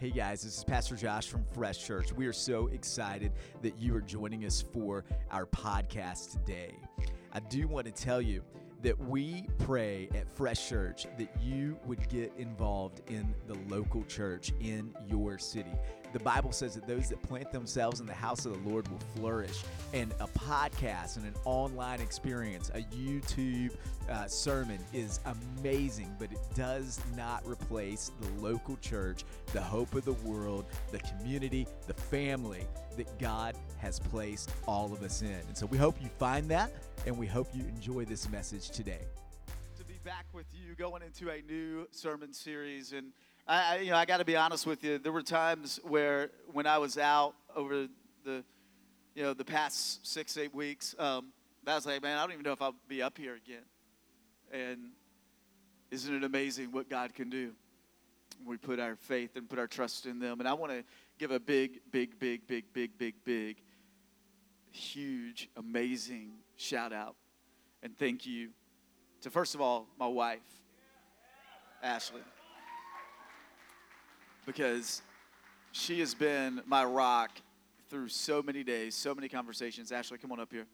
Hey guys, this is Pastor Josh from Fresh Church. We are so excited that you are joining us for our podcast today. I do want to tell you that we pray at Fresh Church that you would get involved in the local church in your city. The Bible says that those that plant themselves in the house of the Lord will flourish. And a podcast and an online experience, a YouTube uh, sermon is amazing, but it does not replace the local church, the hope of the world, the community, the family that God has placed all of us in. And so we hope you find that and we hope you enjoy this message today. To be back with you going into a new sermon series. And I, you know, I got to be honest with you. There were times where when I was out over the, you know, the past six, eight weeks, um, I was like, man, I don't even know if I'll be up here again. And isn't it amazing what God can do? We put our faith and put our trust in them. And I want to give a big, big, big, big, big, big, big, huge, amazing shout out and thank you to, first of all, my wife, Ashley, because she has been my rock through so many days, so many conversations. Ashley, come on up here.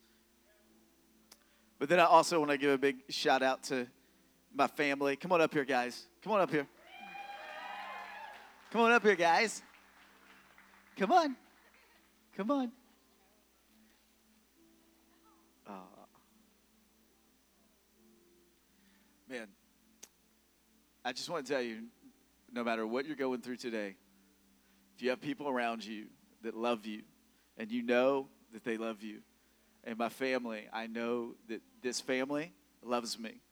But then I also want to give a big shout out to my family. Come on up here, guys. Come on up here. Come on up here, guys. Come on. Come on. Uh, man, I just want to tell you no matter what you're going through today, if you have people around you that love you and you know that they love you, and my family, I know that this family loves me.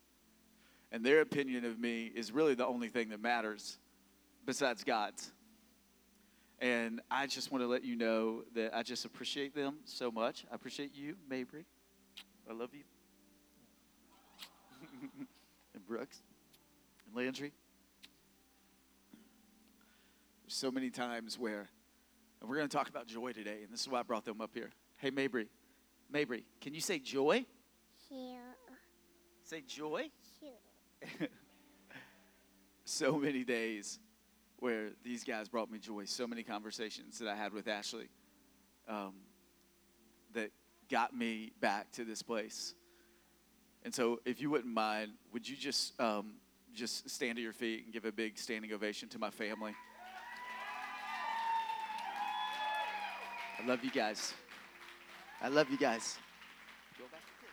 And their opinion of me is really the only thing that matters besides God's. And I just want to let you know that I just appreciate them so much. I appreciate you, Mabry. I love you. and Brooks and Landry. So many times where, and we're going to talk about joy today, and this is why I brought them up here. Hey, Mabry. Mabry, can you say joy? Here. Say joy? Here. so many days where these guys brought me joy. So many conversations that I had with Ashley um, that got me back to this place. And so, if you wouldn't mind, would you just um, just stand to your feet and give a big standing ovation to my family? I love you guys. I love you guys. Go back to kids.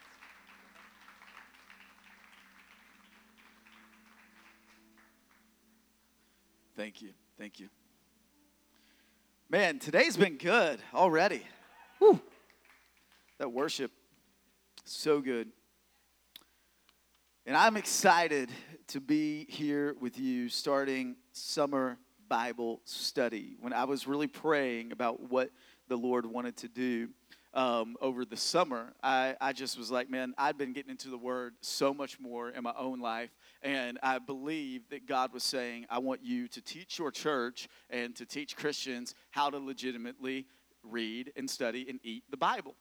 Thank you. Thank you. Man, today's been good already. Woo. That worship, so good. And I'm excited to be here with you starting summer Bible study. When I was really praying about what the Lord wanted to do um, over the summer, I, I just was like, man, I'd been getting into the Word so much more in my own life. And I believe that God was saying, I want you to teach your church and to teach Christians how to legitimately read and study and eat the Bible.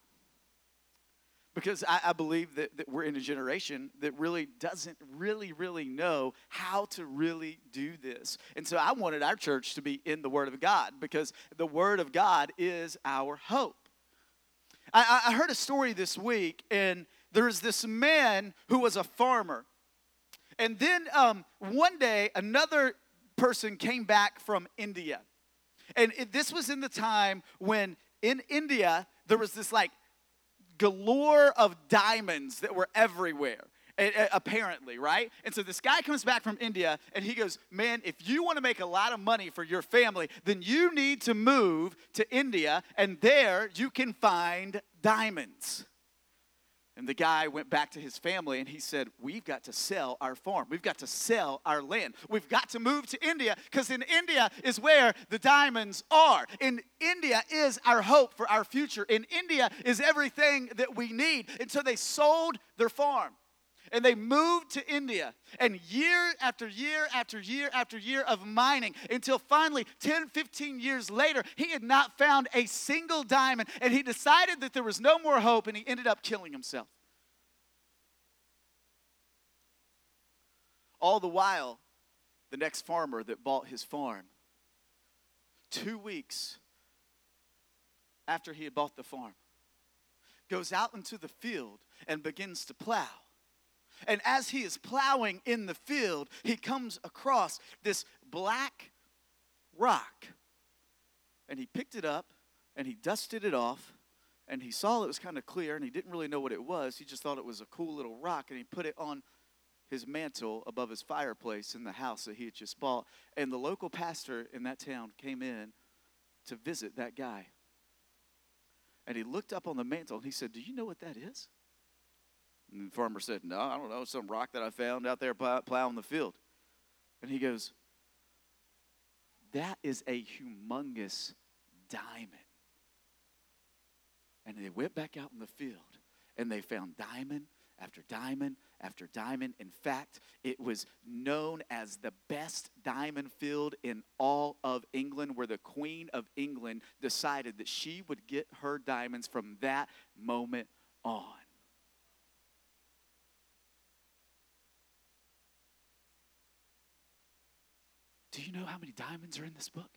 Because I, I believe that, that we're in a generation that really doesn't really, really know how to really do this. And so I wanted our church to be in the Word of God because the Word of God is our hope. I, I heard a story this week, and there was this man who was a farmer. And then um, one day, another person came back from India. And it, this was in the time when in India, there was this like galore of diamonds that were everywhere apparently, right? And so this guy comes back from India and he goes, Man, if you want to make a lot of money for your family, then you need to move to India and there you can find diamonds. And the guy went back to his family and he said, We've got to sell our farm. We've got to sell our land. We've got to move to India because in India is where the diamonds are. In India is our hope for our future. In India is everything that we need. And so they sold their farm and they moved to India. And year after year after year after year of mining until finally, 10, 15 years later, he had not found a single diamond. And he decided that there was no more hope and he ended up killing himself. All the while, the next farmer that bought his farm two weeks after he had bought the farm, goes out into the field and begins to plow. And as he is plowing in the field, he comes across this black rock. And he picked it up and he dusted it off and he saw it was kind of clear and he didn't really know what it was. He just thought it was a cool little rock and he put it on his mantle above his fireplace in the house that he had just bought. And the local pastor in that town came in to visit that guy. And he looked up on the mantle and he said, Do you know what that is? And the farmer said, No, I don't know. Some rock that I found out there plowing the field. And he goes, That is a humongous diamond. And they went back out in the field and they found diamond after diamond after diamond. In fact, it was known as the best diamond field in all of England, where the Queen of England decided that she would get her diamonds from that moment on. Do you know how many diamonds are in this book?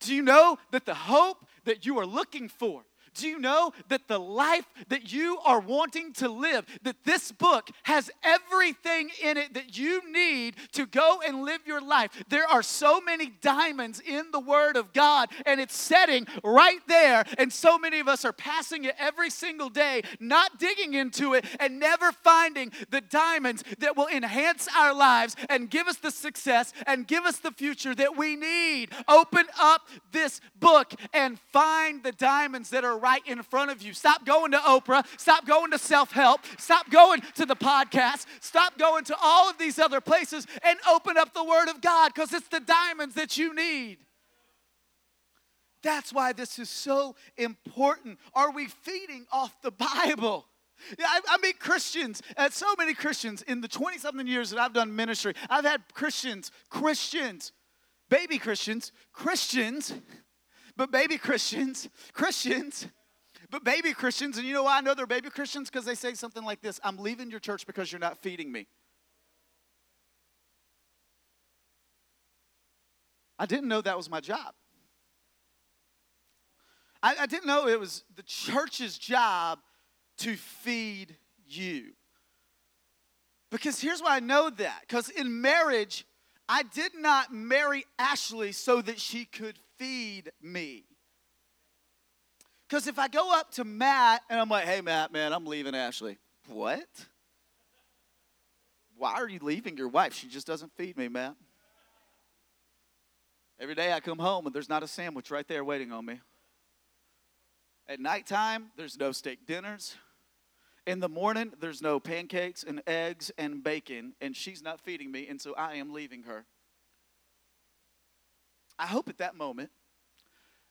Do you know that the hope that you are looking for do you know that the life that you are wanting to live, that this book has everything in it that you need to go and live your life? There are so many diamonds in the Word of God, and it's setting right there. And so many of us are passing it every single day, not digging into it and never finding the diamonds that will enhance our lives and give us the success and give us the future that we need. Open up this book and find the diamonds that are right in front of you. Stop going to Oprah. Stop going to self help. Stop going to the podcast. Stop going to all of these other places and open up the Word of God because it's the diamonds that you need. That's why this is so important. Are we feeding off the Bible? Yeah, I, I meet Christians, and uh, so many Christians in the 20 something years that I've done ministry. I've had Christians, Christians, baby Christians, Christians but baby Christians, Christians, but baby Christians, and you know why I know they're baby Christians? Because they say something like this I'm leaving your church because you're not feeding me. I didn't know that was my job. I, I didn't know it was the church's job to feed you. Because here's why I know that. Because in marriage, I did not marry Ashley so that she could feed me. Because if I go up to Matt and I'm like, hey, Matt, man, I'm leaving Ashley. What? Why are you leaving your wife? She just doesn't feed me, Matt. Every day I come home and there's not a sandwich right there waiting on me. At nighttime, there's no steak dinners. In the morning, there's no pancakes and eggs and bacon, and she's not feeding me, and so I am leaving her. I hope at that moment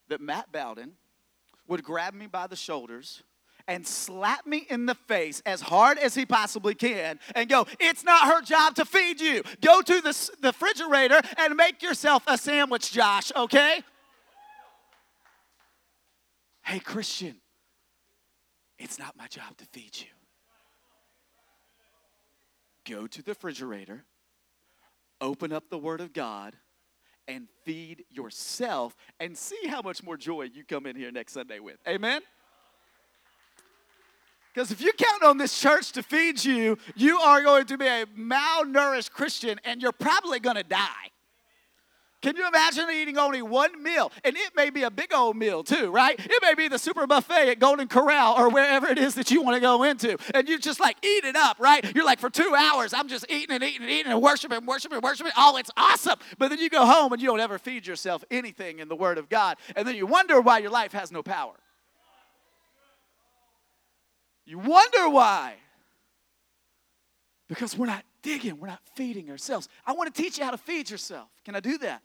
that Matt Bowden would grab me by the shoulders and slap me in the face as hard as he possibly can and go, It's not her job to feed you. Go to the, the refrigerator and make yourself a sandwich, Josh, okay? Hey, Christian, it's not my job to feed you. Go to the refrigerator, open up the Word of God, and feed yourself and see how much more joy you come in here next Sunday with. Amen? Because if you count on this church to feed you, you are going to be a malnourished Christian and you're probably going to die. Can you imagine eating only one meal? And it may be a big old meal too, right? It may be the super buffet at Golden Corral or wherever it is that you want to go into. And you just like eat it up, right? You're like, for two hours, I'm just eating and eating and eating and worshiping, worshiping, and worshiping. Oh, it's awesome. But then you go home and you don't ever feed yourself anything in the Word of God. And then you wonder why your life has no power. You wonder why. Because we're not digging, we're not feeding ourselves. I want to teach you how to feed yourself. Can I do that?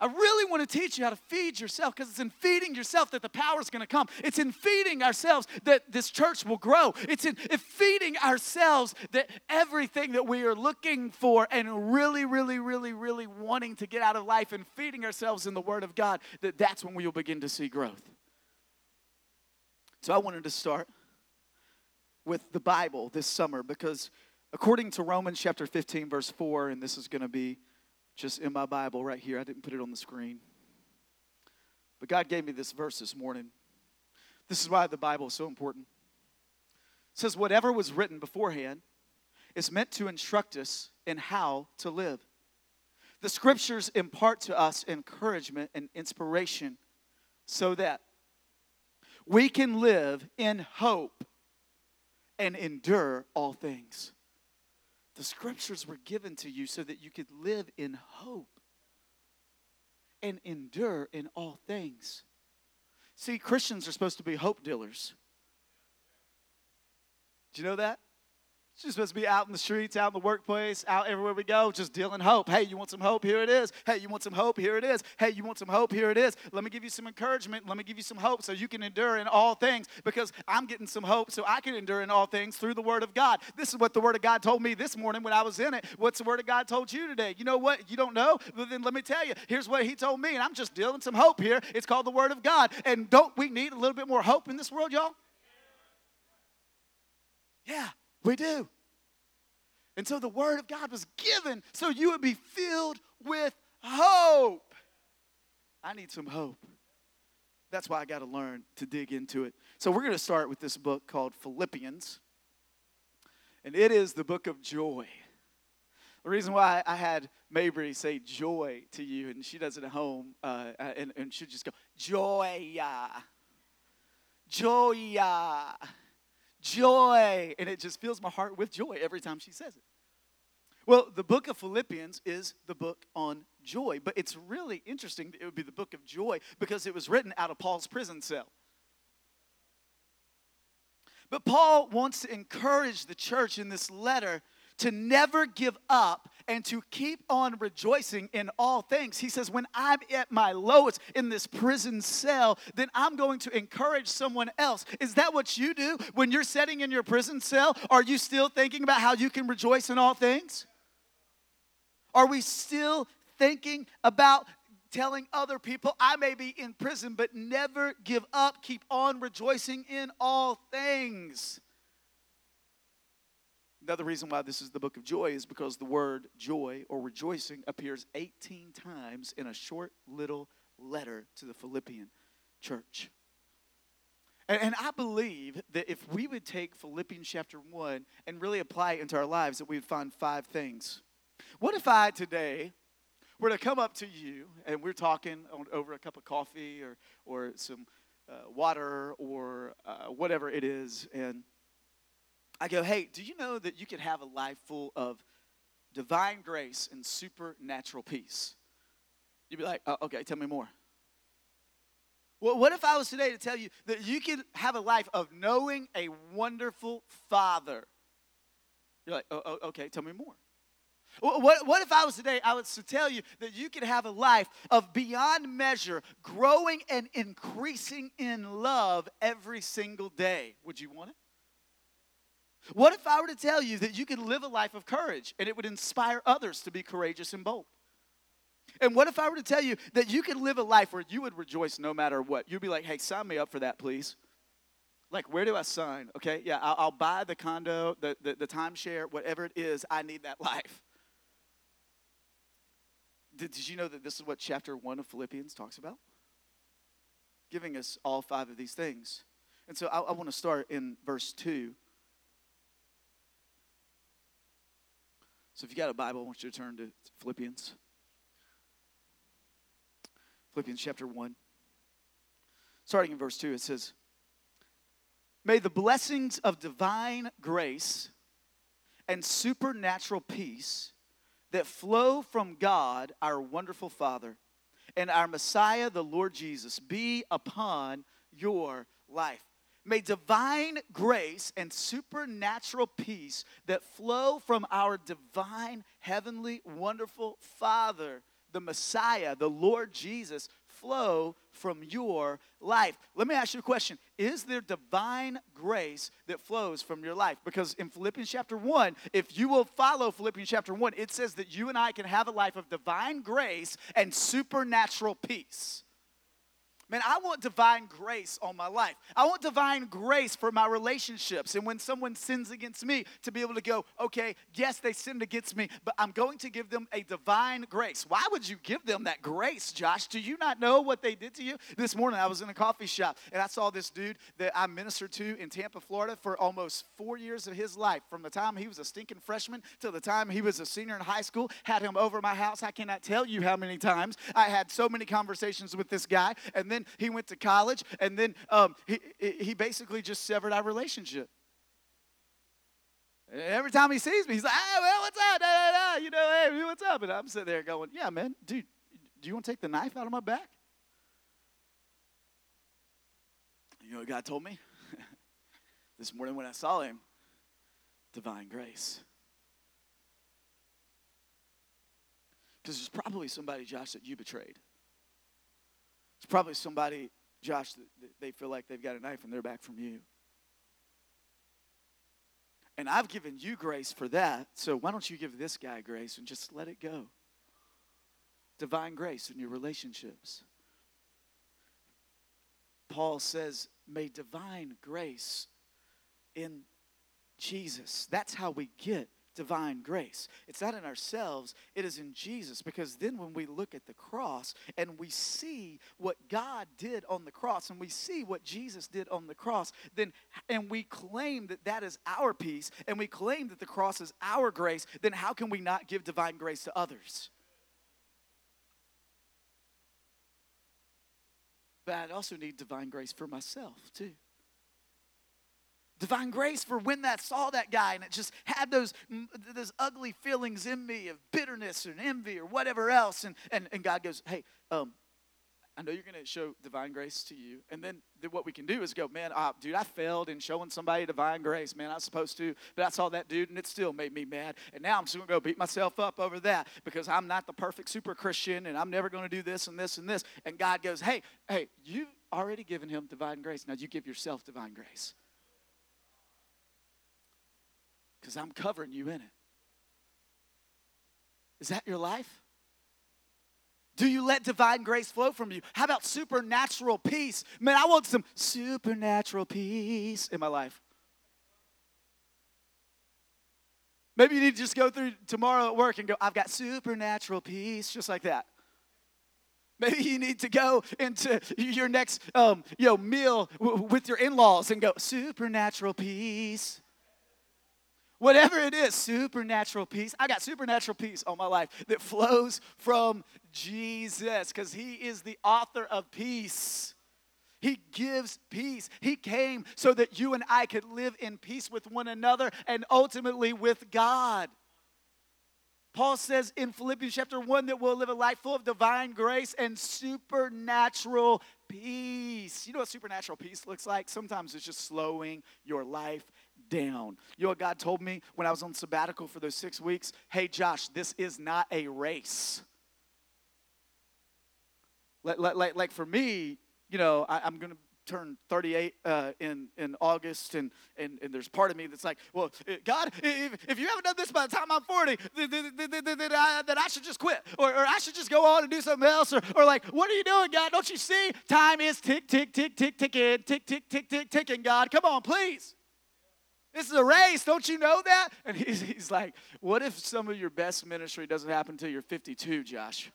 I really want to teach you how to feed yourself because it's in feeding yourself that the power is going to come. It's in feeding ourselves that this church will grow. It's in feeding ourselves that everything that we are looking for and really, really, really, really wanting to get out of life and feeding ourselves in the Word of God, that that's when we will begin to see growth. So I wanted to start with the Bible this summer because According to Romans chapter 15, verse 4, and this is going to be just in my Bible right here. I didn't put it on the screen. But God gave me this verse this morning. This is why the Bible is so important. It says, Whatever was written beforehand is meant to instruct us in how to live. The scriptures impart to us encouragement and inspiration so that we can live in hope and endure all things. The scriptures were given to you so that you could live in hope and endure in all things. See, Christians are supposed to be hope dealers. Do you know that? She's supposed to be out in the streets, out in the workplace, out everywhere we go, just dealing hope. Hey, you want some hope? Here it is. Hey, you want some hope? Here it is. Hey, you want some hope? Here it is. Let me give you some encouragement. Let me give you some hope so you can endure in all things because I'm getting some hope so I can endure in all things through the Word of God. This is what the Word of God told me this morning when I was in it. What's the Word of God told you today? You know what? You don't know? Well, then let me tell you. Here's what He told me, and I'm just dealing some hope here. It's called the Word of God. And don't we need a little bit more hope in this world, y'all? Yeah, we do. And so the word of God was given so you would be filled with hope. I need some hope. That's why I got to learn to dig into it. So we're going to start with this book called Philippians. And it is the book of joy. The reason why I had Mabry say joy to you, and she does it at home, uh, and, and she'll just go, joy, joy, joy. And it just fills my heart with joy every time she says it. Well, the book of Philippians is the book on joy, but it's really interesting that it would be the book of joy because it was written out of Paul's prison cell. But Paul wants to encourage the church in this letter to never give up and to keep on rejoicing in all things. He says, When I'm at my lowest in this prison cell, then I'm going to encourage someone else. Is that what you do when you're sitting in your prison cell? Are you still thinking about how you can rejoice in all things? Are we still thinking about telling other people, I may be in prison, but never give up, keep on rejoicing in all things? Another reason why this is the book of joy is because the word joy or rejoicing appears 18 times in a short little letter to the Philippian church. And, and, I believe that if we would take Philippians chapter 1 and really apply it into our lives, that we would find five things. What if I today were to come up to you and we're talking over a cup of coffee or, or some uh, water or uh, whatever it is, and I go, hey, do you know that you can have a life full of divine grace and supernatural peace? You'd be like, oh, okay, tell me more. Well, what if I was today to tell you that you can have a life of knowing a wonderful Father? You're like, oh, oh okay, tell me more. What, what if I was today, I was to tell you that you could have a life of beyond measure, growing and increasing in love every single day? Would you want it? What if I were to tell you that you could live a life of courage and it would inspire others to be courageous and bold? And what if I were to tell you that you could live a life where you would rejoice no matter what? You'd be like, hey, sign me up for that, please. Like, where do I sign? Okay, yeah, I'll, I'll buy the condo, the, the, the timeshare, whatever it is, I need that life. Did, did you know that this is what chapter 1 of Philippians talks about? Giving us all five of these things. And so I, I want to start in verse 2 So if you got a Bible, I want you to turn to Philippians. Philippians chapter 1. Starting in verse 2, it says, May the blessings of divine grace and supernatural peace that flow from God, our wonderful Father, and our Messiah, the Lord Jesus, be upon your life. May divine grace and supernatural peace that flow from our divine, heavenly, wonderful Father, the Messiah, the Lord Jesus, flow from your life. Let me ask you a question Is there divine grace that flows from your life? Because in Philippians chapter 1, if you will follow Philippians chapter 1, it says that you and I can have a life of divine grace and supernatural peace. Man, I want divine grace on my life. I want divine grace for my relationships. And when someone sins against me, to be able to go, okay, yes, they sinned against me, but I'm going to give them a divine grace. Why would you give them that grace, Josh? Do you not know what they did to you? This morning, I was in a coffee shop and I saw this dude that I ministered to in Tampa, Florida for almost four years of his life. From the time he was a stinking freshman till the time he was a senior in high school, had him over my house. I cannot tell you how many times I had so many conversations with this guy. And then he went to college, and then um, he, he basically just severed our relationship. Every time he sees me, he's like, hey, well, what's up? Da, da, da. You know, hey, what's up? And I'm sitting there going, yeah, man, dude, do you want to take the knife out of my back? You know what God told me? this morning when I saw him? Divine grace. Because there's probably somebody, Josh, that you betrayed. It's probably somebody, Josh, they feel like they've got a knife in their back from you. And I've given you grace for that, so why don't you give this guy grace and just let it go? Divine grace in your relationships. Paul says, may divine grace in Jesus. That's how we get divine grace. It's not in ourselves, it is in Jesus. Because then when we look at the cross and we see what God did on the cross and we see what Jesus did on the cross, then and we claim that that is our peace and we claim that the cross is our grace, then how can we not give divine grace to others? But I also need divine grace for myself too. Divine grace for when that saw that guy and it just had those, those ugly feelings in me of bitterness and envy or whatever else. And, and, and God goes, hey, um, I know you're going to show divine grace to you. And then, then what we can do is go, man, uh, dude, I failed in showing somebody divine grace. Man, I was supposed to, but I saw that dude and it still made me mad. And now I'm just going to go beat myself up over that because I'm not the perfect super Christian and I'm never going to do this and this and this. And God goes, hey, hey, you've already given him divine grace. Now you give yourself divine grace because I'm covering you in it. Is that your life? Do you let divine grace flow from you? How about supernatural peace? Man, I want some supernatural peace in my life. Maybe you need to just go through tomorrow at work and go, I've got supernatural peace, just like that. Maybe you need to go into your next um, you know, meal w- with your in laws and go, supernatural peace. Whatever it is, supernatural peace. I got supernatural peace on my life that flows from Jesus because He is the author of peace. He gives peace. He came so that you and I could live in peace with one another and ultimately with God. Paul says in Philippians chapter 1 that we'll live a life full of divine grace and supernatural peace. You know what supernatural peace looks like? Sometimes it's just slowing your life down. You know what God told me when I was on sabbatical for those six weeks? Hey, Josh, this is not a race. Like, like, like for me, you know, I, am going to turn 38 uh, in, in August, and, and, and there's part of me that's like, well, eh, God, if, if you haven't done this by the time I'm 40, then, then, then, then, I, then I should just quit, or, or I should just go on and do something else, or, or like, what are you doing, God? Don't you see? Time is tick, tick, tick, tick, ticking, tick, tick, tick, tick, ticking, God. Come on, please. This is a race. Don't you know that? And he's, he's like, What if some of your best ministry doesn't happen until you're 52, Josh?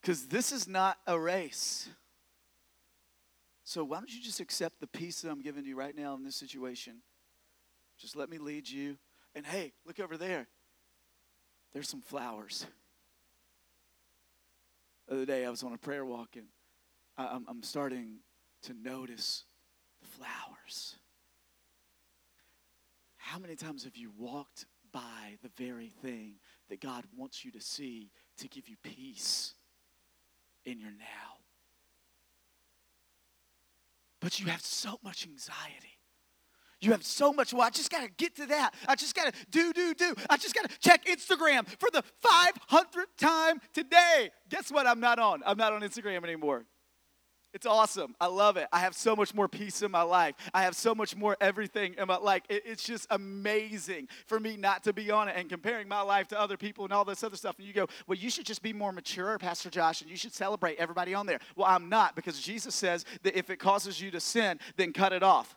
Because this is not a race. So why don't you just accept the peace that I'm giving you right now in this situation? Just let me lead you. And hey, look over there. There's some flowers. The other day I was on a prayer walk and I'm starting to notice the flowers. How many times have you walked by the very thing that God wants you to see to give you peace in your now? But you have so much anxiety. You have so much, well, I just got to get to that. I just got to do, do, do. I just got to check Instagram for the 500th time today. Guess what? I'm not on. I'm not on Instagram anymore. It's awesome. I love it. I have so much more peace in my life. I have so much more everything in my life. It, it's just amazing for me not to be on it and comparing my life to other people and all this other stuff. And you go, well, you should just be more mature, Pastor Josh, and you should celebrate everybody on there. Well, I'm not because Jesus says that if it causes you to sin, then cut it off.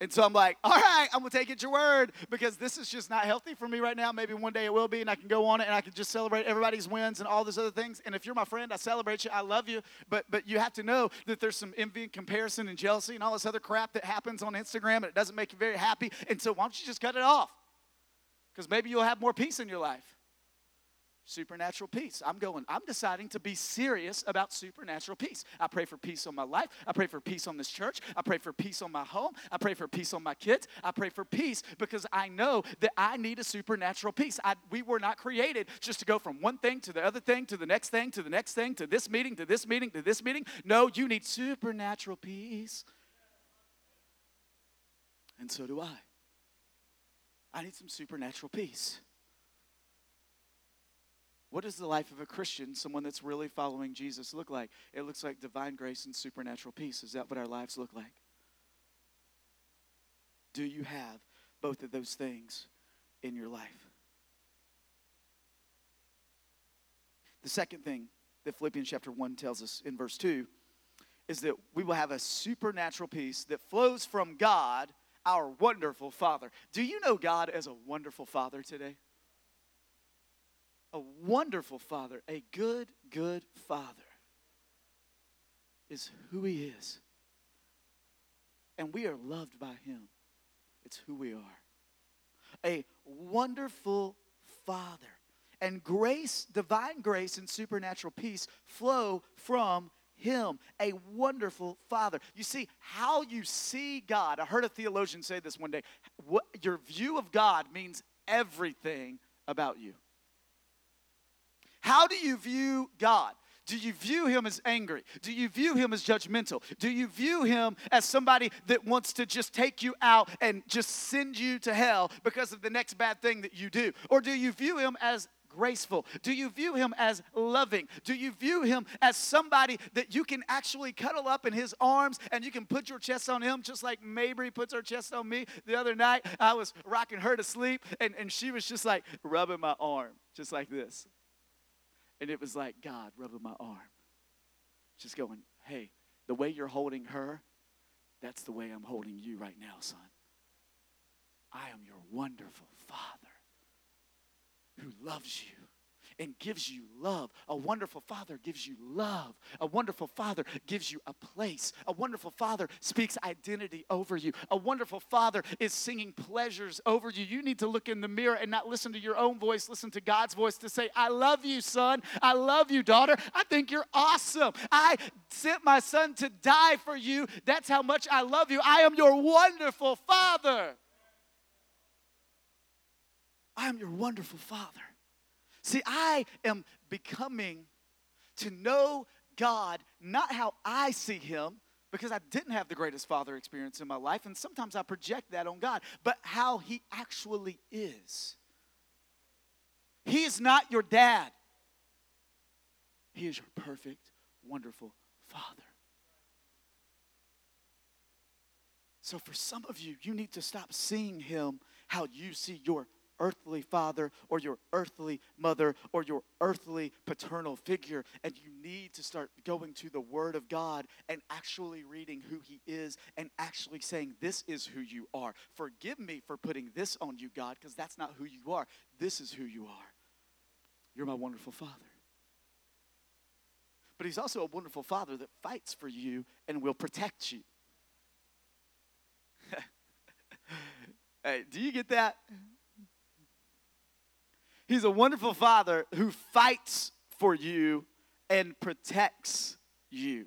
And so I'm like, all right, I'm gonna take it your word because this is just not healthy for me right now. Maybe one day it will be, and I can go on it and I can just celebrate everybody's wins and all those other things. And if you're my friend, I celebrate you, I love you. But but you have to know that there's some envy and comparison and jealousy and all this other crap that happens on Instagram and it doesn't make you very happy. And so why don't you just cut it off? Because maybe you'll have more peace in your life supernatural peace. I'm going, I'm deciding to be serious about supernatural peace. I pray for peace on my life. I pray for peace on this church. I pray for peace on my home. I pray for peace on my kids. I pray for peace because I know that I need a supernatural peace. I, we were not created just to go from one thing to the other thing to the next thing to the next thing to this meeting to this meeting to this meeting. No, you need supernatural peace. And so do I. I need some supernatural peace. What does the life of a Christian, someone that's really following Jesus, look like? It looks like divine grace and supernatural peace. Is that what our lives look like? Do you have both of those things in your life? The second thing that Philippians chapter 1 tells us in verse 2 is that we will have a supernatural peace that flows from God, our wonderful Father. Do you know God as a wonderful Father today? A wonderful father, a good, good father, is who he is. And we are loved by him. It's who we are. A wonderful father. And grace, divine grace, and supernatural peace flow from him, a wonderful father. You see, how you see God, I heard a theologian say this one day. What, your view of God means everything about you. How do you view God? Do you view him as angry? Do you view him as judgmental? Do you view him as somebody that wants to just take you out and just send you to hell because of the next bad thing that you do? Or do you view him as graceful? Do you view him as loving? Do you view him as somebody that you can actually cuddle up in his arms and you can put your chest on him just like Mabry puts her chest on me the other night? I was rocking her to sleep and, and she was just like rubbing my arm, just like this. And it was like God rubbing my arm, just going, hey, the way you're holding her, that's the way I'm holding you right now, son. I am your wonderful Father who loves you and gives you love. A wonderful father gives you love. A wonderful father gives you a place. A wonderful father speaks identity over you. A wonderful father is singing pleasures over you. You need to look in the mirror and not listen to your own voice, listen to God's voice to say, I love you, son. I love you, daughter. I think you're awesome. I sent my son to die for you. That's how much I love you. I am your wonderful father. I am your wonderful father. See, I am becoming to know God not how I see Him, because I didn't have the greatest father experience in my life, and sometimes I project that on God, but how He actually is. He is not your dad, He is your perfect, wonderful Father. So, for some of you, you need to stop seeing Him how you see your earthly father or your earthly mother or your earthly paternal figure. And you need to start going to the Word of God and actually reading who He is and actually saying, This is who you are. Forgive me for putting this on you, God, because that's not who you are. This is who you are. You're my wonderful Father. But He's also a wonderful Father that fights for you and will protect you. hey, do you get that? He's a wonderful father who fights for you and protects you.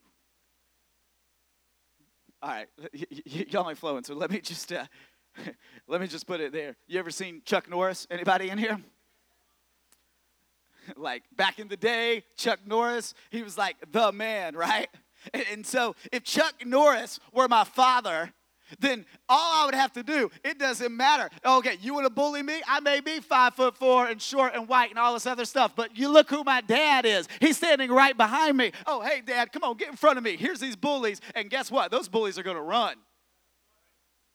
All right, y- y- y'all ain't flowing, so let me just uh, let me just put it there. You ever seen Chuck Norris? Anybody in here? like back in the day, Chuck Norris, he was like the man, right? And, and so if Chuck Norris were my father, then all I would have to do, it doesn't matter. Okay, you want to bully me? I may be five foot four and short and white and all this other stuff, but you look who my dad is. He's standing right behind me. Oh, hey, dad, come on, get in front of me. Here's these bullies. And guess what? Those bullies are going to run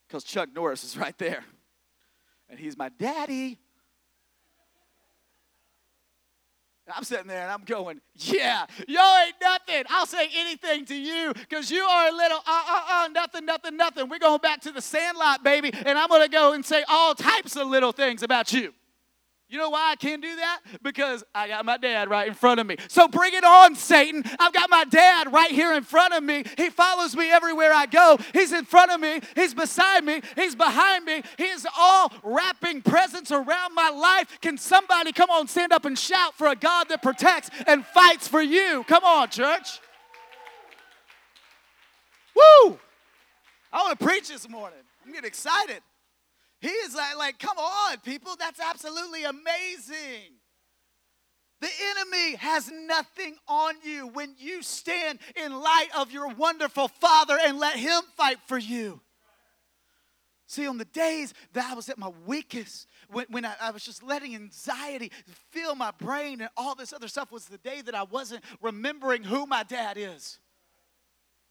because Chuck Norris is right there. And he's my daddy. I'm sitting there and I'm going, yeah, y'all ain't nothing. I'll say anything to you because you are a little uh uh uh, nothing, nothing, nothing. We're going back to the sandlot, baby, and I'm going to go and say all types of little things about you. You know why I can't do that? Because I got my dad right in front of me. So bring it on, Satan. I've got my dad right here in front of me. He follows me everywhere I go. He's in front of me, he's beside me, he's behind me. He is all wrapping presence around my life. Can somebody come on, stand up and shout for a God that protects and fights for you? Come on, church. Woo! I want to preach this morning. I'm getting excited. He is like, like, come on, people, that's absolutely amazing. The enemy has nothing on you when you stand in light of your wonderful Father and let Him fight for you. See, on the days that I was at my weakest, when, when I, I, was just letting anxiety fill my brain and all this other stuff, was the day that I wasn't remembering who my dad is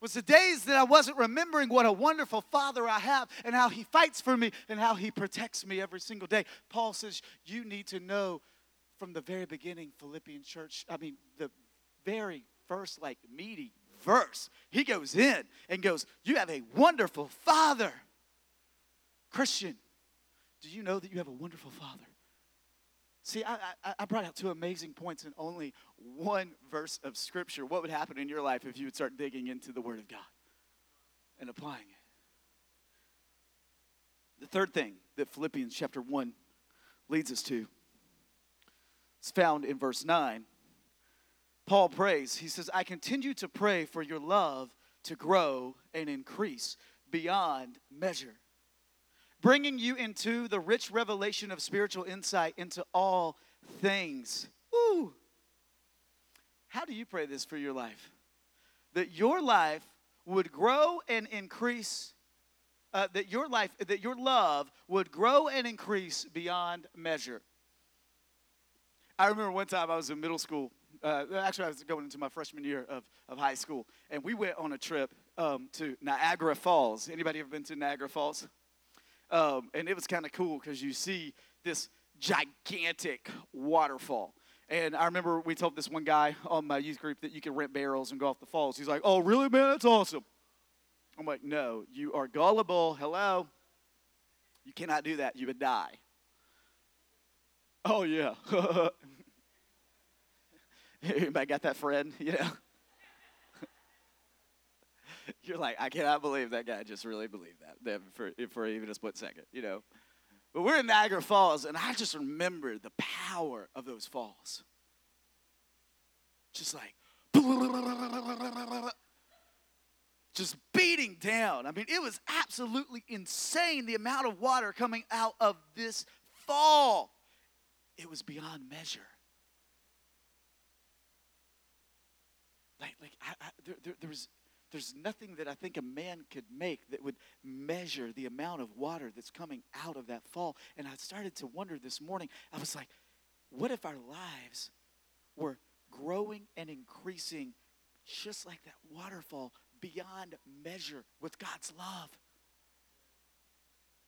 was the days that I wasn't remembering what a wonderful father I have and how he fights for me and how he protects me every single day. Paul says, You need to know from the very beginning, Philippian church, I mean, the very first, like, meaty verse, he goes in and goes, You have a wonderful father. Christian, do you know that you have a wonderful father? See, I, I, I, brought out two amazing points in only one verse of Scripture. What would happen in your life if you would start digging into the Word of God and applying it? The third thing that Philippians chapter 1 leads us to is found in verse 9. Paul prays, he says, I continue to pray for your love to grow and increase beyond measure bringing you into the rich revelation of spiritual insight into all things. Woo! How do you pray this for your life? That your life would grow and increase, uh, that your life, that your love would grow and increase beyond measure. I remember one time I was in middle school. Uh, actually, I was going into my freshman year of, of high school, and we went on a trip um, to Niagara Falls. Anybody ever been to Niagara Falls? Um, and it was kind of cool because you see this gigantic waterfall. And I remember we told this one guy on my youth group that you can rent barrels and go off the falls. He's like, oh, really, man? That's awesome. I'm like, no, you are gullible. Hello? You cannot do that. You would die. Oh, yeah. Anybody got that friend? You know? You're like, I cannot believe that guy just really believed that for, for even a split second, you know. But we're in Niagara Falls, and I just remember the power of those falls. Just like, just beating down. I mean, it was absolutely insane the amount of water coming out of this fall. It was beyond measure. Like, like I, I, there, there, there was there's nothing that I think a man could make that would measure the amount of water that's coming out of that fall. And I started to wonder this morning, I was like, what if our lives were growing and increasing just like that waterfall beyond measure with God's love?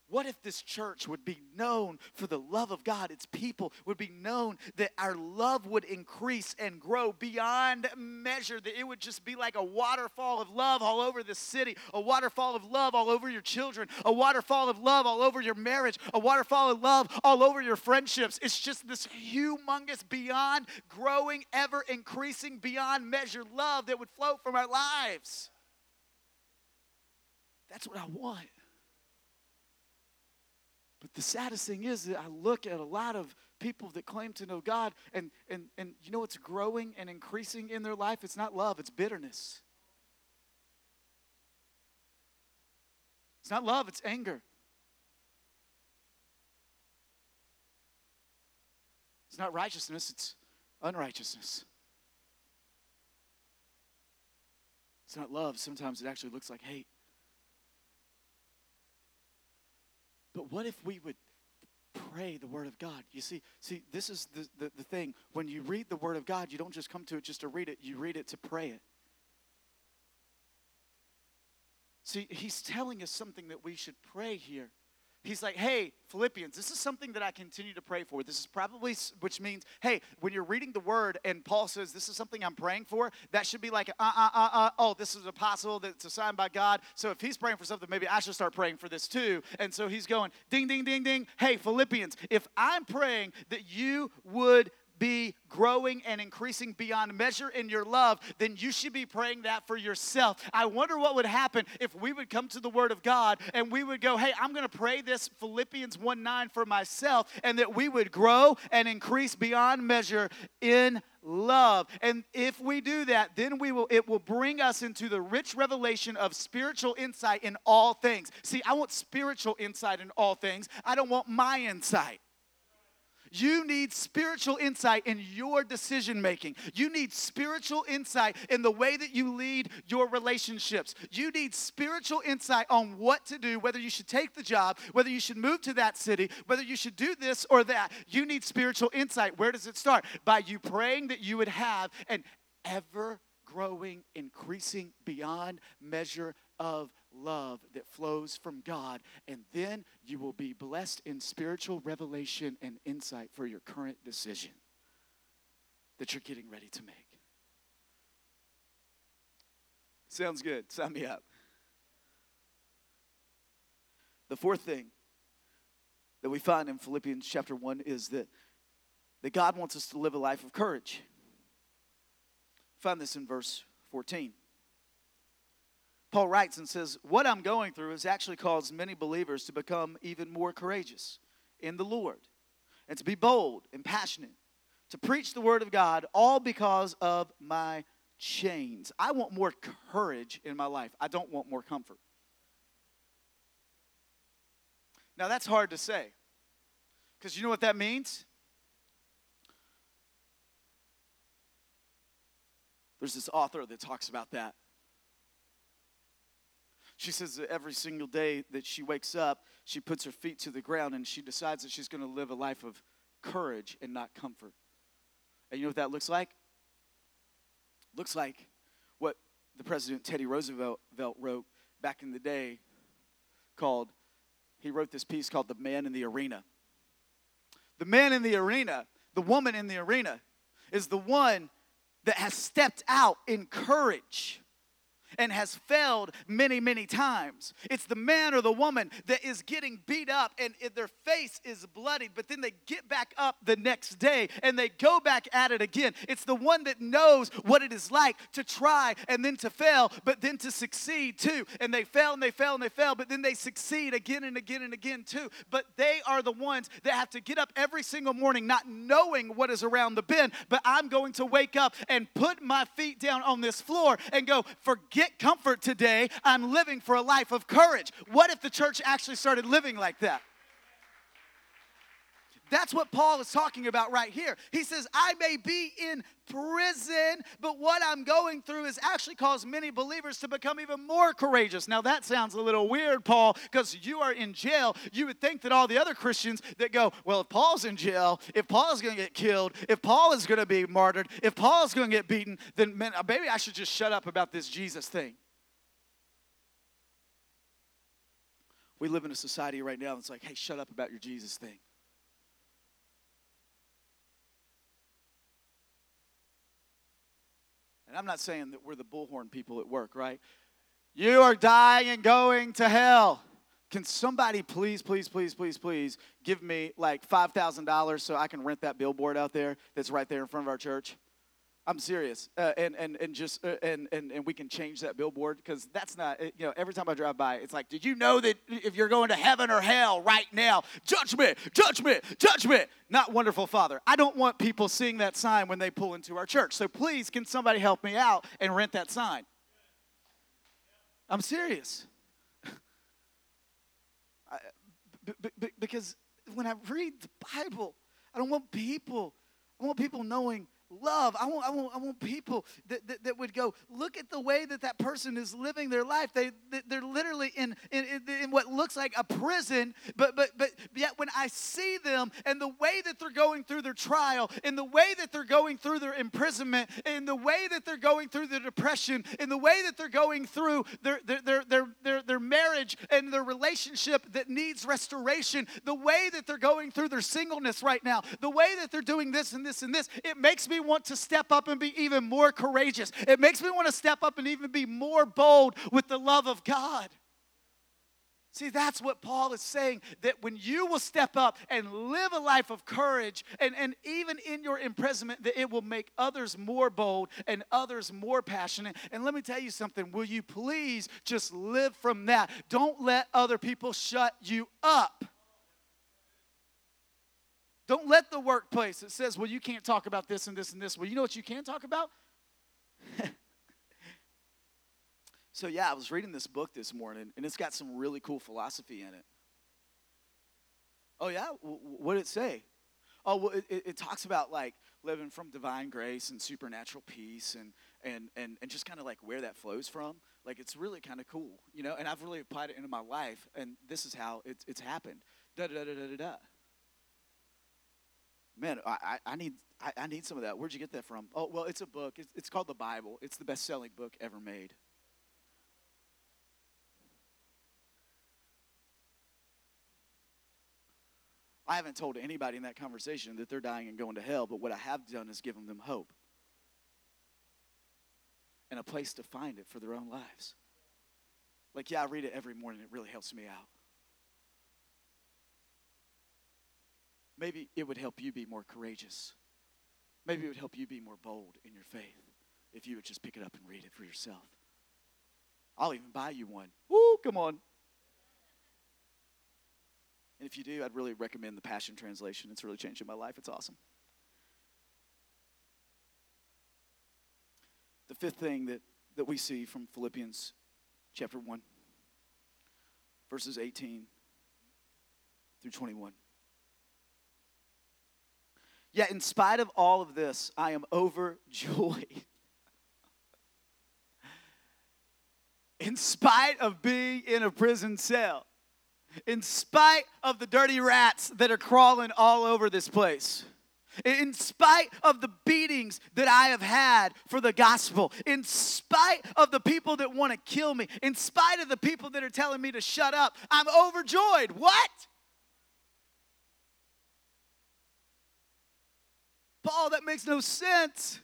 What if this church would be known for the love of God? Its people would be known that our love would increase and grow beyond measure, that it would just be like a waterfall of love all over the city, a waterfall of love all over your children, a waterfall of love all over your marriage, a waterfall of love all over your friendships. It's just this humongous, beyond growing, ever increasing, beyond measure love that would flow from our lives. That's what I want. But the saddest thing is that I look at a lot of people that claim to know God, and, and, and you know what's growing and increasing in their life? It's not love, it's bitterness. It's not love, it's anger. It's not righteousness, it's unrighteousness. It's not love, sometimes it actually looks like hate. But what if we would pray the word of God? You see, see, this is the, the, the thing. When you read the word of God, you don't just come to it just to read it, you read it to pray it. See, he's telling us something that we should pray here. He's like, hey, Philippians, this is something that I continue to pray for. This is probably, which means, hey, when you're reading the word and Paul says, this is something I'm praying for, that should be like, uh, uh, uh, uh, oh, this is an apostle that's assigned by God. So if he's praying for something, maybe I should start praying for this too. And so he's going, ding, ding, ding, ding. Hey, Philippians, if I'm praying that you would be growing and increasing beyond measure in your love, then you should be praying that for yourself. I wonder what would happen if we would come to the Word of God and we would go, hey, I'm going to pray this Philippians 1 9 for myself, and that we would grow and increase beyond measure in love. And if we do that, then we will it will bring us into the rich revelation of spiritual insight in all things. See, I want spiritual insight in all things. I don't want my insight. You need spiritual insight in your decision making. You need spiritual insight in the way that you lead your relationships. You need spiritual insight on what to do, whether you should take the job, whether you should move to that city, whether you should do this or that. You need spiritual insight. Where does it start? By you praying that you would have an ever growing, increasing beyond measure of love that flows from God. And then you will be blessed in spiritual revelation and insight for your current decision that you're getting ready to make. Sounds good. Sign me up. The fourth thing that we find in Philippians chapter 1 is that, that God wants us to live a life of courage. Find this in verse 14. Paul writes and says, What I'm going through has actually caused many believers to become even more courageous in the Lord and to be bold and passionate, to preach the word of God, all because of my chains. I want more courage in my life. I don't want more comfort. Now, that's hard to say because you know what that means? There's this author that talks about that. She says that every single day that she wakes up, she puts her feet to the ground and she decides that she's going to live a life of courage and not comfort. And you know what that looks like? Looks like what the President Teddy Roosevelt wrote back in the day called, he wrote this piece called The Man in the Arena. The man in the arena, the woman in the arena, is the one that has stepped out in courage and has failed many, many times. It's the man or the woman that is getting beat up and their face is bloodied, but then they get back up the next day and they go back at it again. It's the one that knows what it is like to try and then to fail, but then to succeed too. And they fail and they fail and they fail, but then they succeed again and again and again too. But they are the ones that have to get up every single morning not knowing what is around the bend, but I'm going to wake up and put my feet down on this floor and go, forget get comfort today. I'm living for a life of courage. What if the church actually started living like that? That's what Paul is talking about right here. He says, I may be in prison, but what I'm going through has actually caused many believers to become even more courageous. Now, that sounds a little weird, Paul, because you are in jail. You would think that all the other Christians that go, well, if Paul's in jail, if Paul's going to get killed, if Paul is going to be martyred, if Paul's going to get beaten, then man, maybe I should just shut up about this Jesus thing. We live in a society right now that's like, hey, shut up about your Jesus thing. And I'm not saying that we're the bullhorn people at work, right? You are dying and going to hell. Can somebody please, please, please, please, please give me like $5,000 so I can rent that billboard out there that's right there in front of our church? I'm serious, uh, and and and just uh, and and and we can change that billboard because that's not uh, you know every time I drive by it's like did you know that if you're going to heaven or hell right now judgment judgment judgment? Not wonderful Father. I don't want people seeing that sign when they pull into our church. So please can somebody help me out and rent that sign? I'm serious. I, b- b- because when I read the Bible I don't want people I want people knowing love. I want, I want, I want people that, that, that would go, look at the way that that person is living their life. They, they're literally in, in, in what looks like a prison, but, but, but yet when I see them and the way that they're going through their trial, in the way that they're going through their imprisonment, in the way that they're going through their depression, in the way that they're going through their, their, their, their, their, their marriage and their relationship that needs restoration, the way that they're going through their singleness right now, the way that they're doing this and this and this, it makes me want to step up and be even more courageous. It makes me want to step up and even be more bold with the love of God. See, that's what Paul is saying that when you will step up and live a life of courage, and, and even in your imprisonment, that it will make others more bold and others more passionate. And let me tell you something will you please just live from that? Don't let other people shut you up. Don't let the workplace that says, well, you can't talk about this and this and this. Well, you know what you can talk about? so, yeah, I was reading this book this morning, and it's got some really cool philosophy in it. Oh, yeah? What did it say? Oh, well, it, it, talks about like living from divine grace and supernatural peace and, and, and, and just kind of like where that flows from. Like, it's really kind of cool, you know? And I've really applied it into my life, and this is how it's, it's happened. Da da da da da da man, I, I need I, I, need some of that. Where'd you get that from? Oh, well, it's a book. It's, it's called the Bible. It's the best-selling book ever made. I haven't told anybody in that conversation that they're dying and going to hell, but what I have done is given them hope and a place to find it for their own lives. Like, yeah, I read it every morning. It really helps me out. Maybe it would help you be more courageous. Maybe it would help you be more bold in your faith if you would just pick it up and read it for yourself. I'll even buy you one. Woo, come on. And if you do, I'd really recommend the Passion Translation. It's really changing my life. It's awesome. The fifth thing that, that we see from Philippians chapter 1, verses 18 through 21. Yet, in spite of all of this, I am overjoyed. in spite of being in a prison cell, in spite of the dirty rats that are crawling all over this place. In spite of the beatings that I have had for the gospel, in spite of the people that want to kill me, in spite of the people that are telling me to shut up, I'm overjoyed. What? Paul, that makes no sense.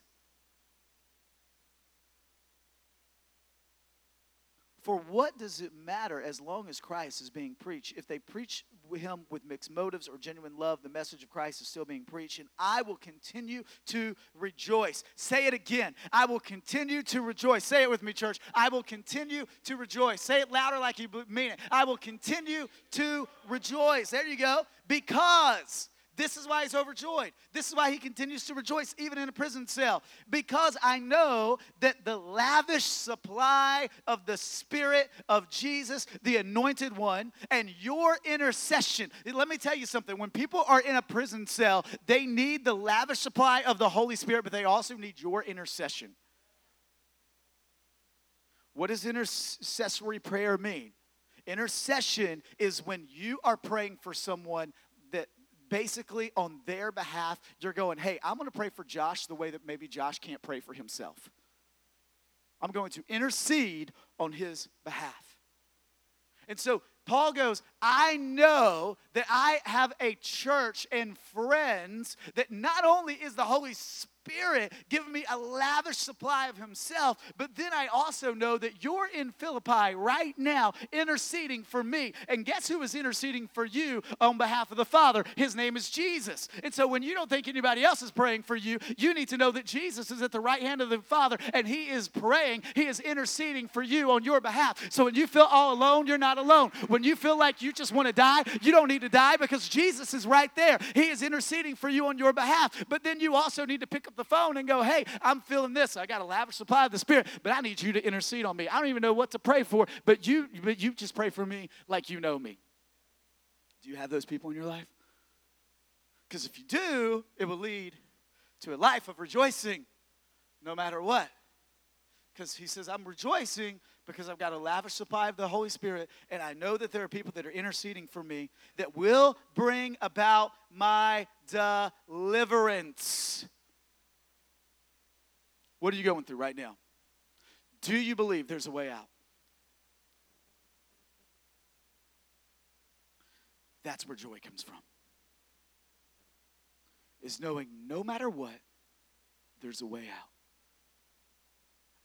For what does it matter as long as Christ is being preached? If they preach him with mixed motives or genuine love, the message of Christ is still being preached, and I will continue to rejoice. Say it again. I will continue to rejoice. Say it with me, church. I will continue to rejoice. Say it louder like you mean it. I will continue to rejoice. There you go. Because this is why he's overjoyed. This is why he continues to rejoice even in a prison cell. Because I know that the lavish supply of the Spirit of Jesus, the anointed one, and your intercession. Let me tell you something. When people are in a prison cell, they need the lavish supply of the Holy Spirit, but they also need your intercession. What does intercessory prayer mean? Intercession is when you are praying for someone basically on their behalf, you're going, hey, I'm going to pray for Josh the way that maybe Josh can't pray for himself. I'm going to intercede on his behalf. And so Paul goes, I know that I have a church and friends that not only is the Holy Spirit Spirit giving me a lavish supply of Himself. But then I also know that you're in Philippi right now interceding for me. And guess who is interceding for you on behalf of the Father? His name is Jesus. And so when you don't think anybody else is praying for you, you need to know that Jesus is at the right hand of the Father and He is praying, He is interceding for you on your behalf. So when you feel all alone, you're not alone. When you feel like you just want to die, you don't need to die because Jesus is right there. He is interceding for you on your behalf. But then you also need to pick up the phone and go, hey, I'm feeling this. I got a lavish supply of the Spirit, but I need you to intercede on me. I don't even know what to pray for, but you, but you just pray for me like you know me. Do you have those people in your life? Because if you do, it will lead to a life of rejoicing no matter what. Because he says, I'm rejoicing because I've got a lavish supply of the Holy Spirit, and I know that there are people that are interceding for me that will bring about my deliverance. What are you going through right now? Do you believe there's a way out? That's where joy comes from. Is knowing no matter what, there's a way out.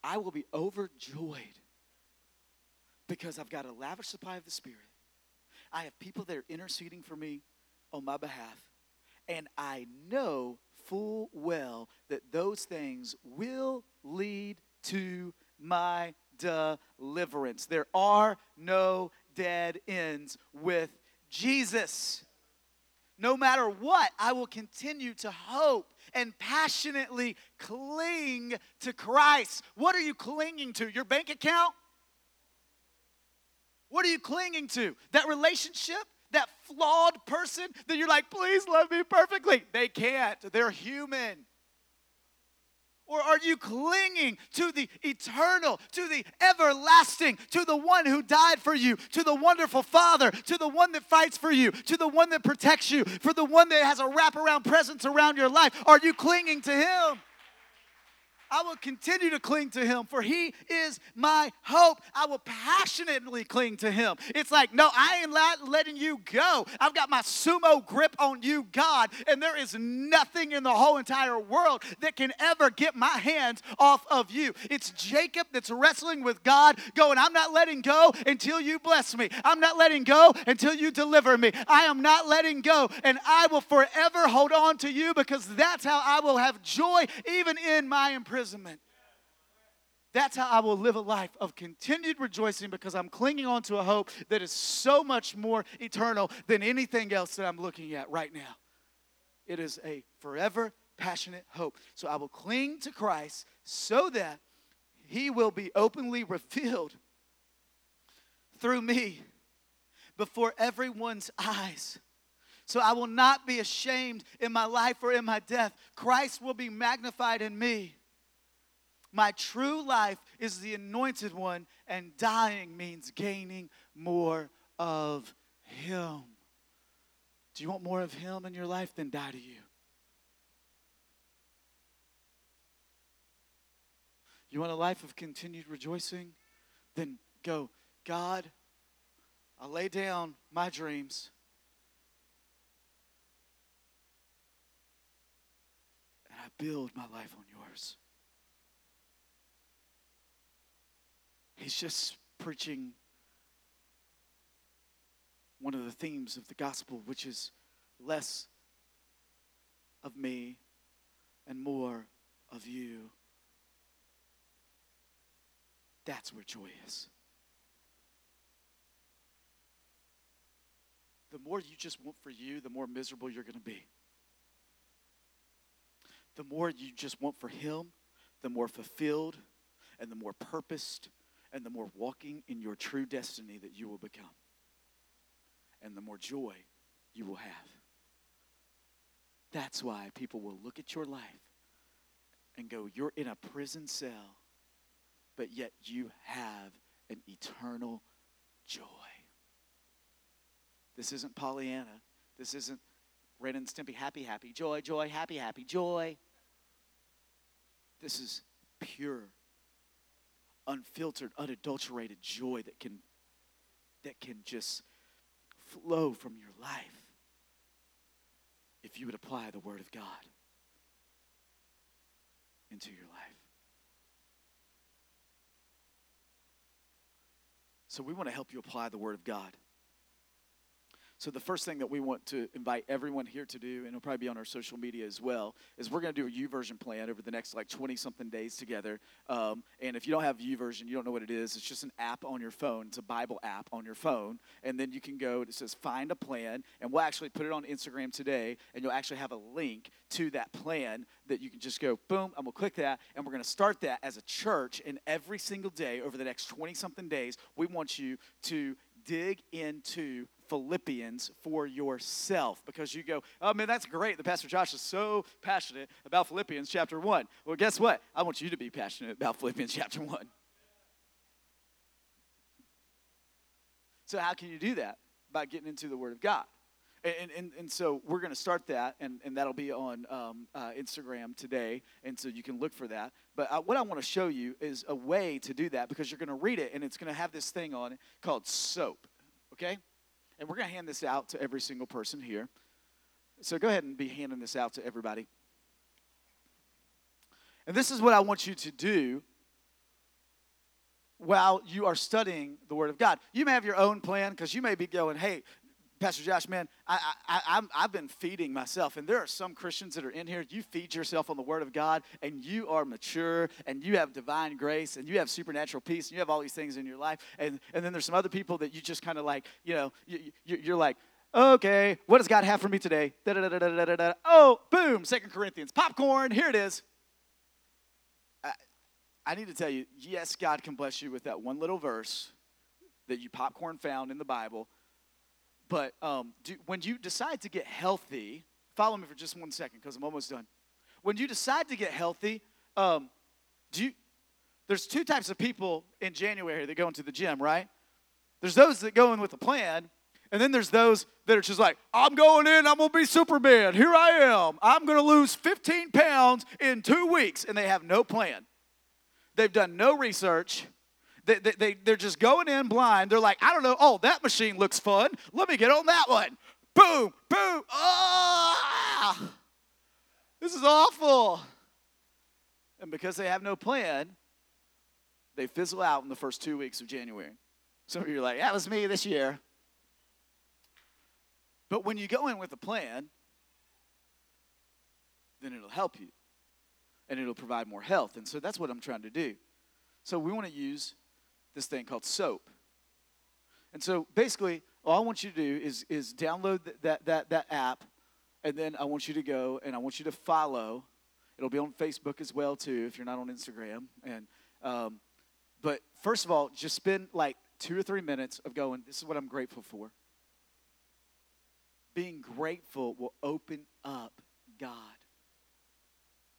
I will be overjoyed because I've got a lavish supply of the Spirit. I have people that are interceding for me on my behalf. And I know full well that those things will lead to my deliverance. There are no dead ends with Jesus. No matter what, I will continue to hope and passionately cling to Christ. What are you clinging to? Your bank account? What are you clinging to? That relationship? That flawed person that you're like, please love me perfectly? They can't, they're human. Or are you clinging to the eternal, to the everlasting, to the one who died for you, to the wonderful Father, to the one that fights for you, to the one that protects you, for the one that has a wraparound presence around your life? Are you clinging to Him? I will continue to cling to him, for he is my hope. I will passionately cling to him. It's like, no, I ain't la- letting you go. I've got my sumo grip on you, God, and there is nothing in the whole entire world that can ever get my hands off of you. It's Jacob that's wrestling with God, going, I'm not letting go until you bless me. I'm not letting go until you deliver me. I am not letting go, and I will forever hold on to you because that's how I will have joy even in my imprisonment imprisonment. That's how I will live a life of continued rejoicing because I'm clinging on to a hope that is so much more eternal than anything else that I'm looking at right now. It is a forever passionate hope. So I will cling to Christ so that he will be openly revealed through me before everyone's eyes. So I will not be ashamed in my life or in my death. Christ will be magnified in me. My true life is the anointed one, and dying means gaining more of Him. Do you want more of Him in your life? Then die to you. You want a life of continued rejoicing? Then go, God, I lay down my dreams. And I build my life on yours. He's just preaching one of the themes of the gospel, which is less of me and more of you. That's where joy is. The more you just want for you, the more miserable you're going to be. The more you just want for Him, the more fulfilled and the more purposed and the more walking in your true destiny that you will become, and the more joy you will have. That's why people will look at your life and go, You're in a prison cell, but yet you have an eternal joy. This isn't Pollyanna. This isn't Ren and Stimpy, happy, happy, joy, joy, happy, happy, joy. This is pure unfiltered, unadulterated joy that can that can just flow from your life if you would apply the word of God into your life. So we want to help you apply the word of God. So, the first thing that we want to invite everyone here to do, and it'll probably be on our social media as well, is we're going to do a YouVersion plan over the next like 20 something days together. Um, and if you don't have YouVersion, you don't know what it is, it's just an app on your phone. It's a Bible app on your phone. And then you can go, it says find a plan, and we'll actually put it on Instagram today, and you'll actually have a link to that plan that you can just go, boom, I'm going to click that, and we're going to start that as a church. And every single day over the next 20 something days, we want you to dig into Philippians for yourself because you go, oh man, that's great. The Pastor Josh is so passionate about Philippians chapter 1. Well, guess what? I want you to be passionate about Philippians chapter 1. So, how can you do that? By getting into the Word of God. And, and, and so we're going to start that, and, and that'll be on um, uh, Instagram today, and so you can look for that. But uh, what I want to show you is a way to do that because you're going to read it, and it's going to have this thing on it called SOAP, okay? And we're going to hand this out to every single person here. So go ahead and be handing this out to everybody. And this is what I want you to do while you are studying the Word of God. You may have your own plan because you may be going, hey, Pastor Josh, man, I, I, I, have been feeding myself. And there are some Christians that are in here, you feed yourself on the Word of God, and you are mature, and you have divine grace, and you have supernatural peace, and you have all these things in your life. And, and then there's some other people that you just kind of like, you know, you, you, you're like, okay, what does God have for me today? Da-da-da-da-da-da-da. Oh, boom, Second Corinthians, popcorn, here it is. I, I need to tell you, yes, God can bless you with that one little verse that you popcorn found in the Bible but um, do, when you decide to get healthy, follow me for just one second because I'm almost done. When you decide to get healthy, um, do you, there's two types of people in January that go into the gym, right? There's those that go in with a plan, and then there's those that are just like, I'm going in, I'm gonna be Superman. Here I am. I'm gonna lose 15 pounds in two weeks, and they have no plan. They've done no research. They, they, they, they're just going in blind. They're like, I don't know. Oh, that machine looks fun. Let me get on that one. Boom, boom. Ah! This is awful. And because they have no plan, they fizzle out in the first two weeks of January. Some of you are like, that was me this year. But when you go in with a plan, then it'll help you and it'll provide more health. And so that's what I'm trying to do. So we want to use this thing called SOAP. And so basically, all I want you to do is, is download that, that, that app, and then I want you to go and I want you to follow. It'll be on Facebook as well, too, if you're not on Instagram. And um, But first of all, just spend like two or three minutes of going, this is what I'm grateful for. Being grateful will open up God.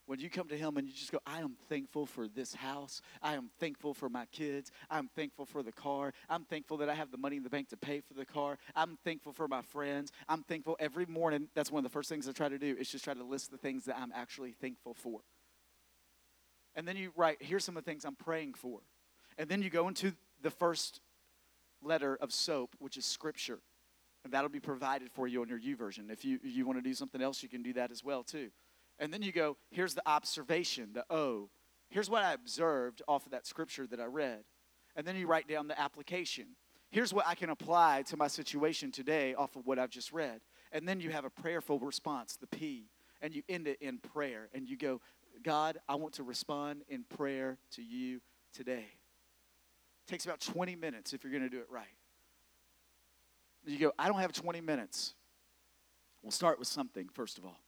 When you come to Him and you just go, I am thankful for this house. I am thankful for my kids. I'm thankful for the car. I'm thankful that I have the money in the bank to pay for the car. I'm thankful for my friends. I'm thankful every morning. That's one of the first things I try to do is just try to list the things that I'm actually thankful for. And then you write, here's some of the things I'm praying for. And then you go into the first letter of SOAP, which is Scripture. And that'll be provided for you on your YouVersion. If you, you want to do something else, you can do that as well, too. And then you go, here's the observation, the O. Here's what I observed off of that scripture that I read. And then you write down the application. Here's what I can apply to my situation today off of what I've just read. And then you have a prayerful response, the P. And you end it in prayer. And you go, God, I want to respond in prayer to you today. It takes about 20 minutes if you're going to do it right. You go, I don't have 20 minutes. We'll start with something, first of all.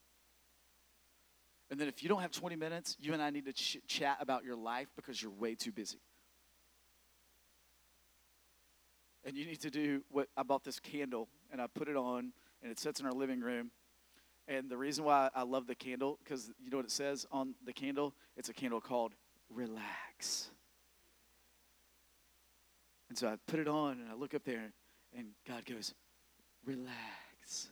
And then if you don't have 20 minutes, you and I need to ch- chat about your life because you're way too busy. And you need to do what I bought this candle and I put it on and it sits in our living room. And the reason why I love the candle, because you know what it says on the candle? It's a candle called Relax. And so I put it on and I look up there and God goes, Relax.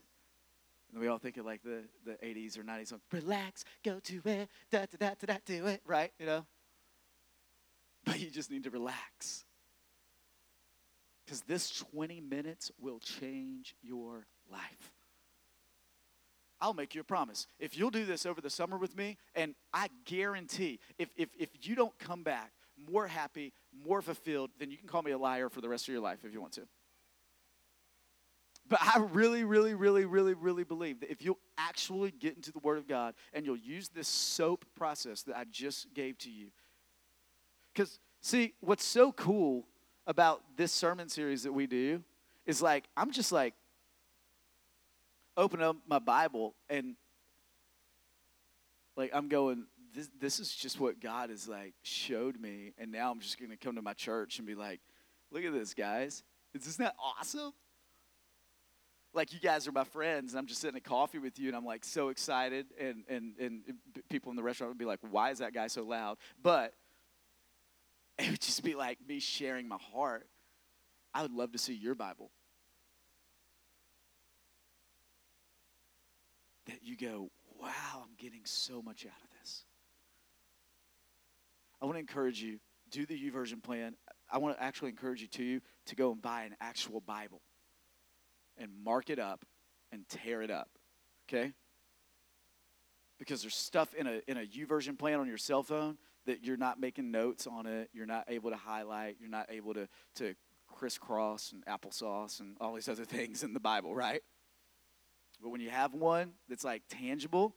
And we all think of like the, the 80s or 90s song, relax, go to it, da da da da da, do it, right? You know? But you just need to relax. Because this 20 minutes will change your life. I'll make you a promise. If you'll do this over the summer with me, and I guarantee if, if, if you don't come back more happy, more fulfilled, then you can call me a liar for the rest of your life if you want to. But I really, really, really, really, really believe that if you'll actually get into the Word of God and you'll use this SOAP process that I just gave to you. Because, see, what's so cool about this sermon series that we do is like, I'm just like, open up my Bible and like, I'm going, this, this is just what God has like showed me. And now I'm just going to come to my church and be like, look at this, guys. Is this not awesome? Like you guys are my friends, and I'm just sitting at coffee with you, and I'm like so excited, and and and people in the restaurant would be like, "Why is that guy so loud?" But it would just be like me sharing my heart. I would love to see your Bible. That you go, wow, I'm getting so much out of this. I want to encourage you, do the YouVersion plan. I want to actually encourage you to to go and buy an actual Bible and mark it up and tear it up. Okay? Because there's stuff in a in a YouVersion plan on your cell phone that you're not making notes on it, you're not able to highlight, you're not able to to crisscross and applesauce and all these other things in the Bible, right? But when you have one that's like tangible,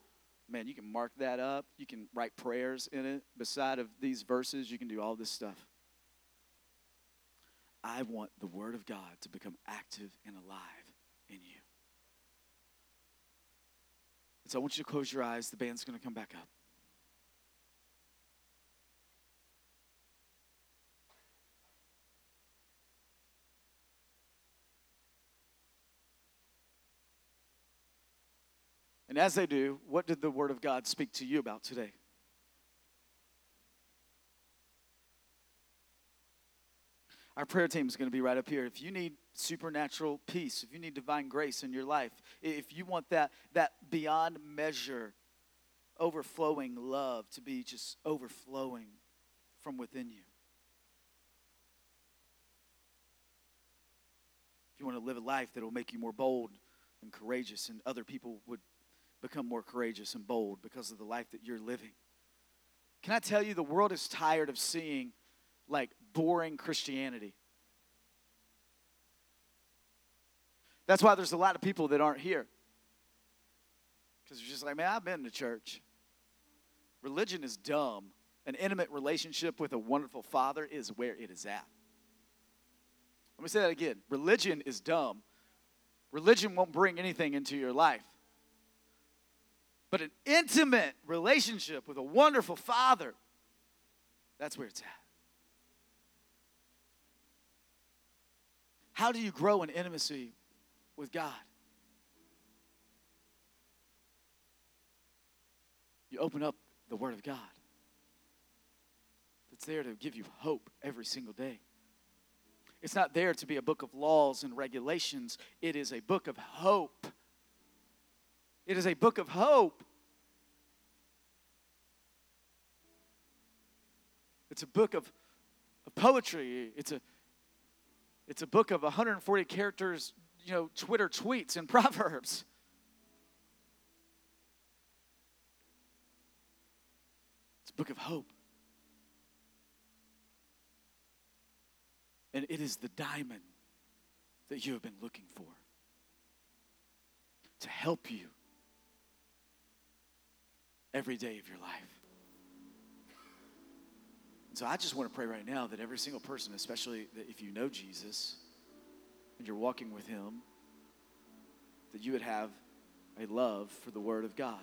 man, you can mark that up. You can write prayers in it. Beside of these verses, you can do all this stuff. I want the Word of God to become active and alive in you. And so I want you to close your eyes. The band's going to come back up. And as they do, what did the Word of God speak to you about today? Our prayer team is going to be right up here. If you need supernatural peace, if you need divine grace in your life, if you want that, that beyond measure, overflowing love to be just overflowing from within you. If you want to live a life that will make you more bold and courageous, and other people would become more courageous and bold because of the life that you're living. Can I tell you, the world is tired of seeing like boring Christianity. That's why there's a lot of people that aren't here. Because you're just like, man, I've been to church. Religion is dumb. An intimate relationship with a wonderful father is where it is at. Let me say that again. Religion is dumb. Religion won't bring anything into your life. But an intimate relationship with a wonderful father, that's where it's at. How do you grow in intimacy with God? You open up the Word of God that's there to give you hope every single day. It's not there to be a book of laws and regulations, it is a book of hope. It is a book of hope. It's a book of, of poetry. It's a it's a book of 140 characters, you know, Twitter tweets and proverbs. It's a book of hope. And it is the diamond that you have been looking for to help you every day of your life. So I just want to pray right now that every single person, especially if you know Jesus and you're walking with him, that you would have a love for the Word of God.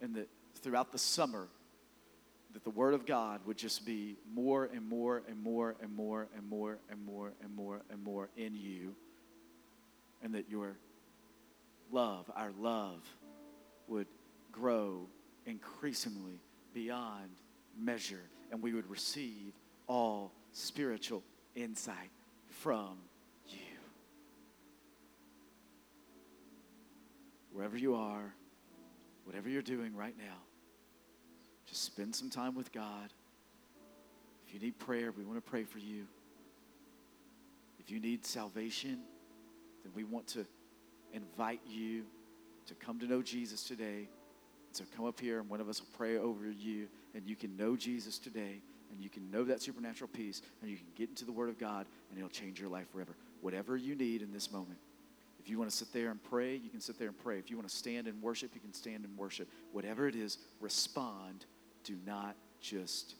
And that throughout the summer, that the Word of God would just be more and more and more and more and more and more and more and more in you. And that your love, our love, would grow increasingly beyond measure and we would receive all spiritual insight from you. Wherever you are, whatever you're doing right now, just spend some time with God. If you need prayer, we want to pray for you. If you need salvation, then we want to invite you to come to know Jesus today. So come up here and one of us will pray over you and you can know Jesus today and you can know that supernatural peace and you can get into the Word of God and it'll change your life forever. Whatever you need in this moment. If you want to sit there and pray, you can sit there and pray. If you want to stand and worship, you can stand and worship. Whatever it is, respond. Do not just